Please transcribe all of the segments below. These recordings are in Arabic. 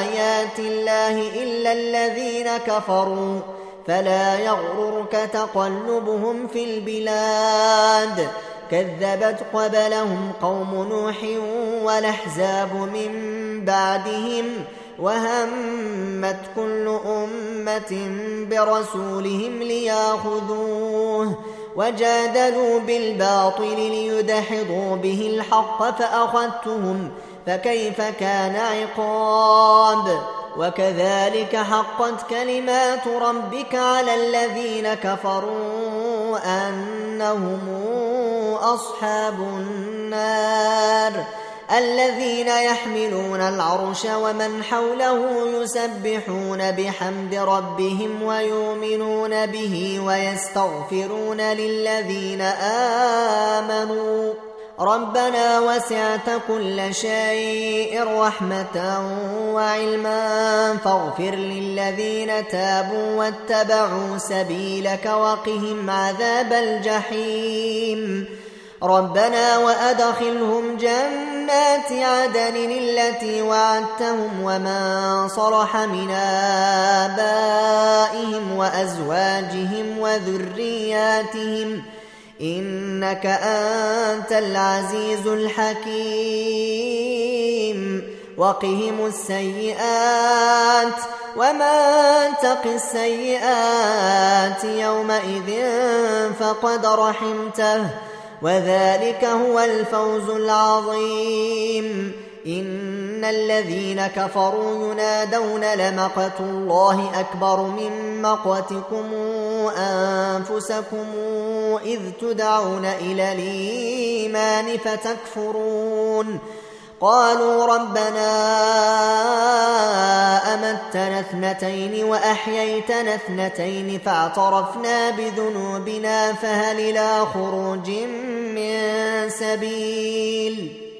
آيات الله إلا الذين كفروا فلا يغررك تقلبهم في البلاد كذبت قبلهم قوم نوح والأحزاب من بعدهم وهمت كل أمة برسولهم ليأخذوه وجادلوا بالباطل ليدحضوا به الحق فأخذتهم فكيف كان عقاب؟ وكذلك حقت كلمات ربك على الذين كفروا أنهم أصحاب النار الذين يحملون العرش ومن حوله يسبحون بحمد ربهم ويؤمنون به ويستغفرون للذين آمنوا. ربنا وسعت كل شيء رحمة وعلما. فاغفر للذين تابوا واتبعوا سبيلك وقهم عذاب الجحيم. ربنا وأدخلهم جنات عدن التي وعدتهم ومن صلح من آبائهم وأزواجهم وذرياتهم ۖ. إنك أنت العزيز الحكيم. وقهم السيئات ومن تق السيئات يومئذ فقد رحمته. وذلك هو الفوز العظيم. إن الذين كفروا ينادون لمقت الله أكبر من مقتكم أنفسكم إذ تدعون إلى الإيمان فتكفرون. قالوا ربنا أمتنا اثنتين وأحييتنا اثنتين فاعترفنا بذنوبنا فهل إلى خروج من سبيل؟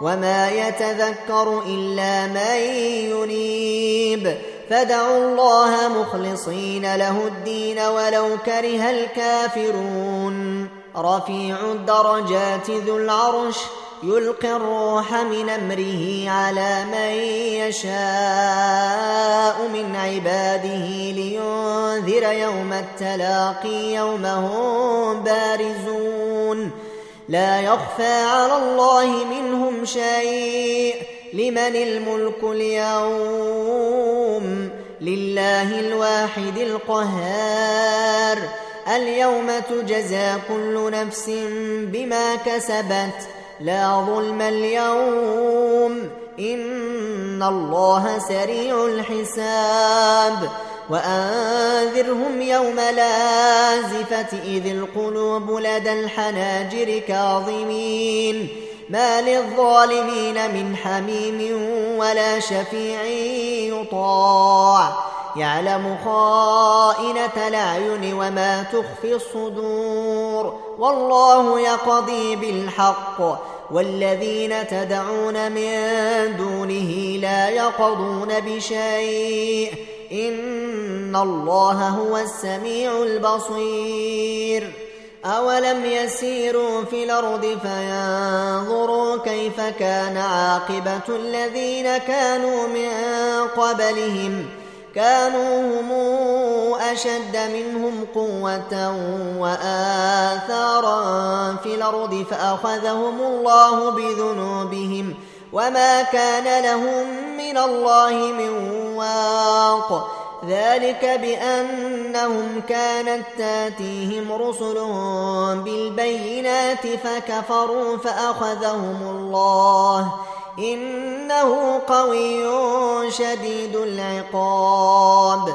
وما يتذكر إلا من ينيب فدعوا الله مخلصين له الدين ولو كره الكافرون رفيع الدرجات ذو العرش يلقي الروح من امره على من يشاء من عباده لينذر يوم التلاقي يوم هم بارزون لا يخفى على الله منهم شيء. لمن الملك اليوم؟ لله الواحد القهار. اليوم تجزى كل نفس بما كسبت. لا ظلم اليوم. إن الله سريع الحساب. وانذرهم يوم لازفه اذ القلوب لدى الحناجر كاظمين ما للظالمين من حميم ولا شفيع يطاع يعلم خائنة الأعين وما تخفي الصدور والله يقضي بالحق والذين تدعون من دونه لا يقضون بشيء إن الله هو السميع البصير أولم يسيروا في الأرض فينظروا كيف كان عاقبة الذين كانوا من قبلهم كانوا هم أشد منهم قوة وآثارا في الأرض فأخذهم الله بذنوبهم وما كان لهم من الله من واق. ذلك بأنهم كانت تاتيهم رسل بالبينات فكفروا فأخذهم الله. إنه قوي شديد العقاب.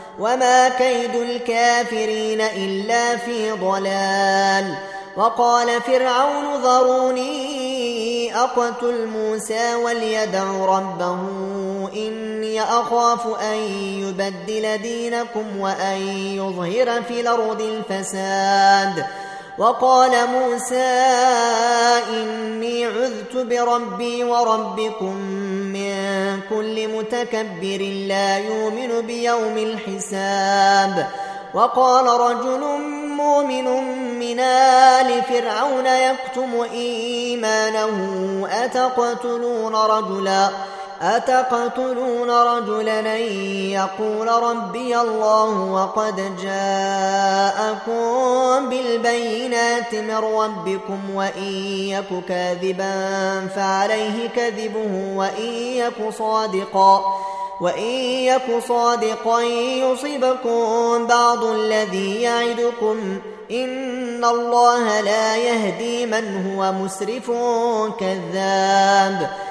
وما كيد الكافرين إلا في ضلال وقال فرعون ذروني أقتل موسى وليدع ربه إني أخاف أن يبدل دينكم وأن يظهر في الأرض الفساد وقال موسى إني عذت بربي وربكم كل متكبر لا يؤمن بيوم الحساب. وقال رجل مؤمن من آل فرعون يكتم إيمانه أتقتلون رجلا؟ أتقتلون رجلا يقول ربي الله وقد جاءكم بالبينات من ربكم وإن يك كاذبا فعليه كذبه وإن يك صادقا وإن يك صادقا يصبكم بعض الذي يعدكم إن الله لا يهدي من هو مسرف كذاب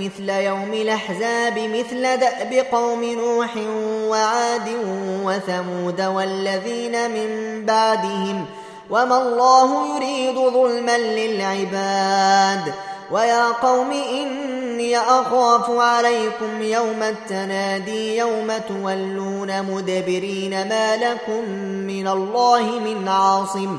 مثل يوم الأحزاب مثل دأب قوم نوح وعاد وثمود والذين من بعدهم. وما الله يريد ظلما للعباد. ويا قوم إني أخاف عليكم يوم التنادي يوم تولون مدبرين ما لكم من الله من عاصم.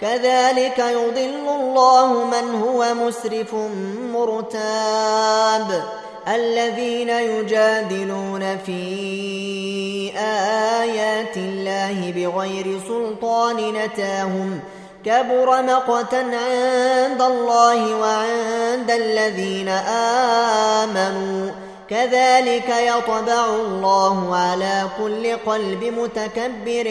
كذلك يضل الله من هو مسرف مرتاب. الذين يجادلون في آيات الله بغير سلطان نتاهم كبر مقتا عند الله وعند الذين آمنوا. كذلك يطبع الله على كل قلب متكبر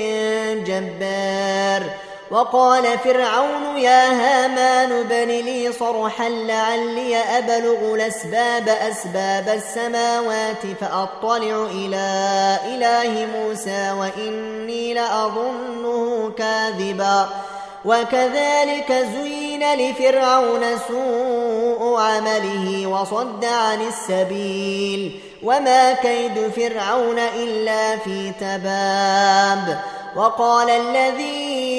جبار. وقال فرعون يا هامان بن لي صرحا لعلي أبلغ الأسباب أسباب السماوات فأطلع إلى إله موسى وإني لأظنه كاذبا. وكذلك زين لفرعون سوء عمله وصد عن السبيل. وما كيد فرعون إلا في تباب. وقال الذي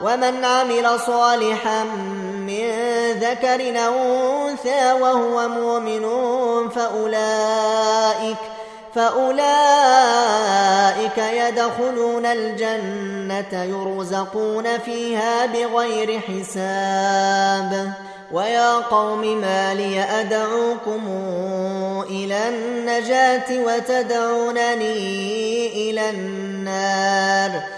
ومن عمل صالحا من ذكر أو أنثى وهو مؤمن فأولئك فأولئك يدخلون الجنة يرزقون فيها بغير حساب. ويا قوم ما لي أدعوكم إلى النجاة وتدعونني إلى النار؟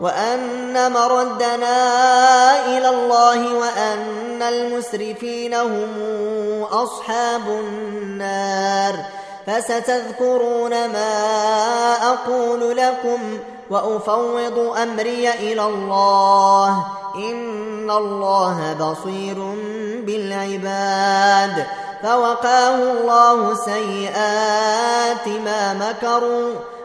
وأن مردنا إلى الله وأن المسرفين هم أصحاب النار. فستذكرون ما أقول لكم وأفوض أمري إلى الله. إن الله بصير بالعباد. فوقاه الله سيئات ما مكروا.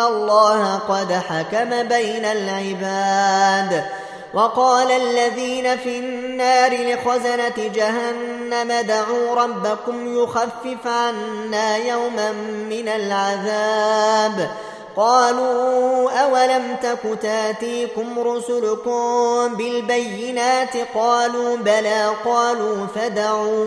الله قد حكم بين العباد وقال الذين في النار لخزنة جهنم دعوا ربكم يخفف عنا يوما من العذاب قالوا أولم تك تأتيكم رسلكم بالبينات قالوا بلى قالوا فدعوا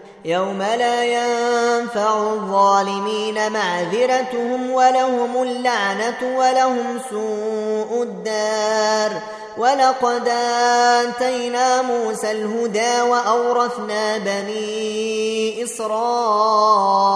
يوم لا ينفع الظالمين معذرتهم ولهم اللعنة ولهم سوء الدار. ولقد آتينا موسى الهدى وأورثنا بني إسرائيل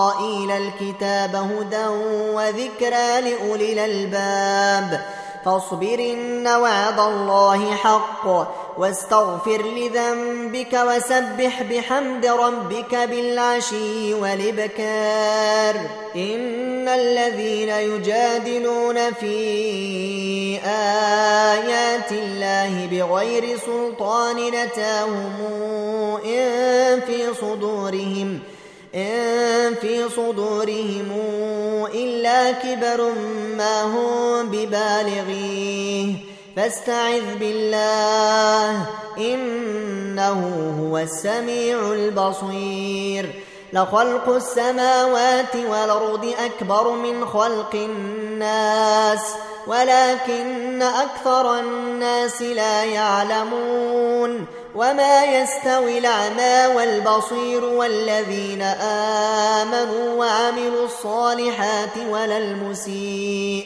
الكتاب هدى وذكرى لأولي الألباب. فاصبر إن وعد الله حق. واستغفر لذنبك وسبح بحمد ربك بالعشي والإبكار. إن الذين يجادلون في آيات الله بغير سلطان نتاهم إن في صدورهم إن في صدورهم إلا كبر ما هم ببالغيه. فاستعذ بالله إنه هو السميع البصير. لخلق السماوات والأرض أكبر من خلق الناس ولكن أكثر الناس لا يعلمون. وما يستوي الأعمى والبصير والذين آمنوا وعملوا الصالحات ولا المسيء.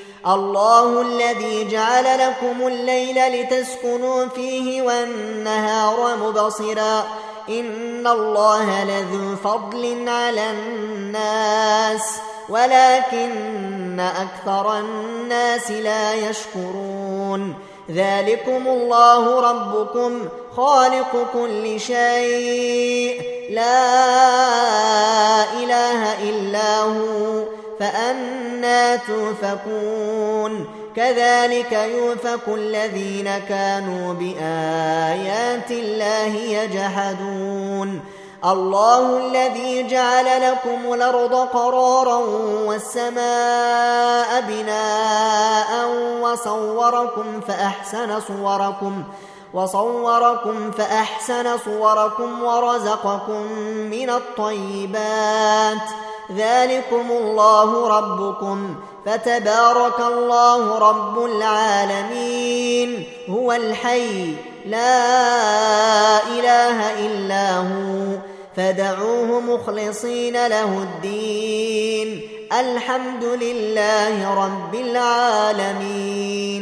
الله الذي جعل لكم الليل لتسكنوا فيه والنهار مبصرا. إن الله لذو فضل على الناس ولكن أكثر الناس لا يشكرون. ذلكم الله ربكم خالق كل شيء. لا إله إلا هو. فأنا تؤفكون كذلك يوفك الذين كانوا بآيات الله يجحدون. الله الذي جعل لكم الأرض قرارا والسماء بناء وصوركم فأحسن صوركم وصوركم فأحسن صوركم ورزقكم من الطيبات. ذلكم الله ربكم فتبارك الله رب العالمين. هو الحي لا إله إلا هو. فدعوه مخلصين له الدين. الحمد لله رب العالمين.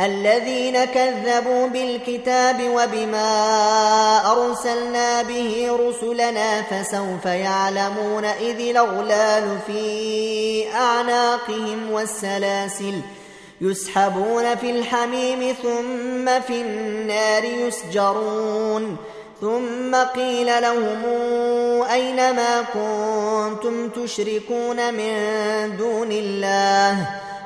الذين كذبوا بالكتاب وبما أرسلنا به رسلنا فسوف يعلمون إذ الأغلال في أعناقهم والسلاسل يسحبون في الحميم ثم في النار يسجرون ثم قيل لهم أين ما كنتم تشركون من دون الله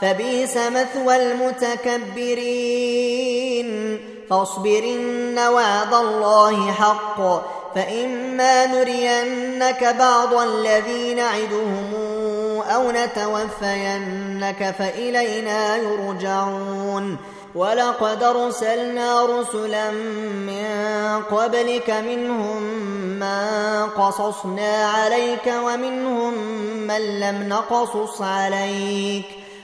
فبئس مثوى المتكبرين. فاصبر إن وعد الله حق. فإما نرينك بعض الذي نعدهم أو نتوفينك فإلينا يرجعون. ولقد أرسلنا رسلا من قبلك منهم من قصصنا عليك ومنهم من لم نقصص عليك.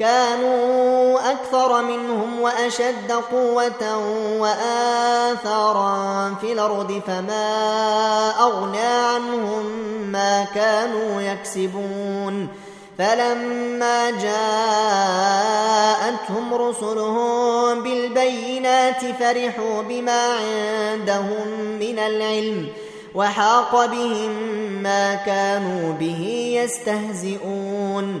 كانوا أكثر منهم وأشد قوة وآثارا في الأرض فما أغنى عنهم ما كانوا يكسبون. فلما جاءتهم رسلهم بالبينات فرحوا بما عندهم من العلم وحاق بهم ما كانوا به يستهزئون.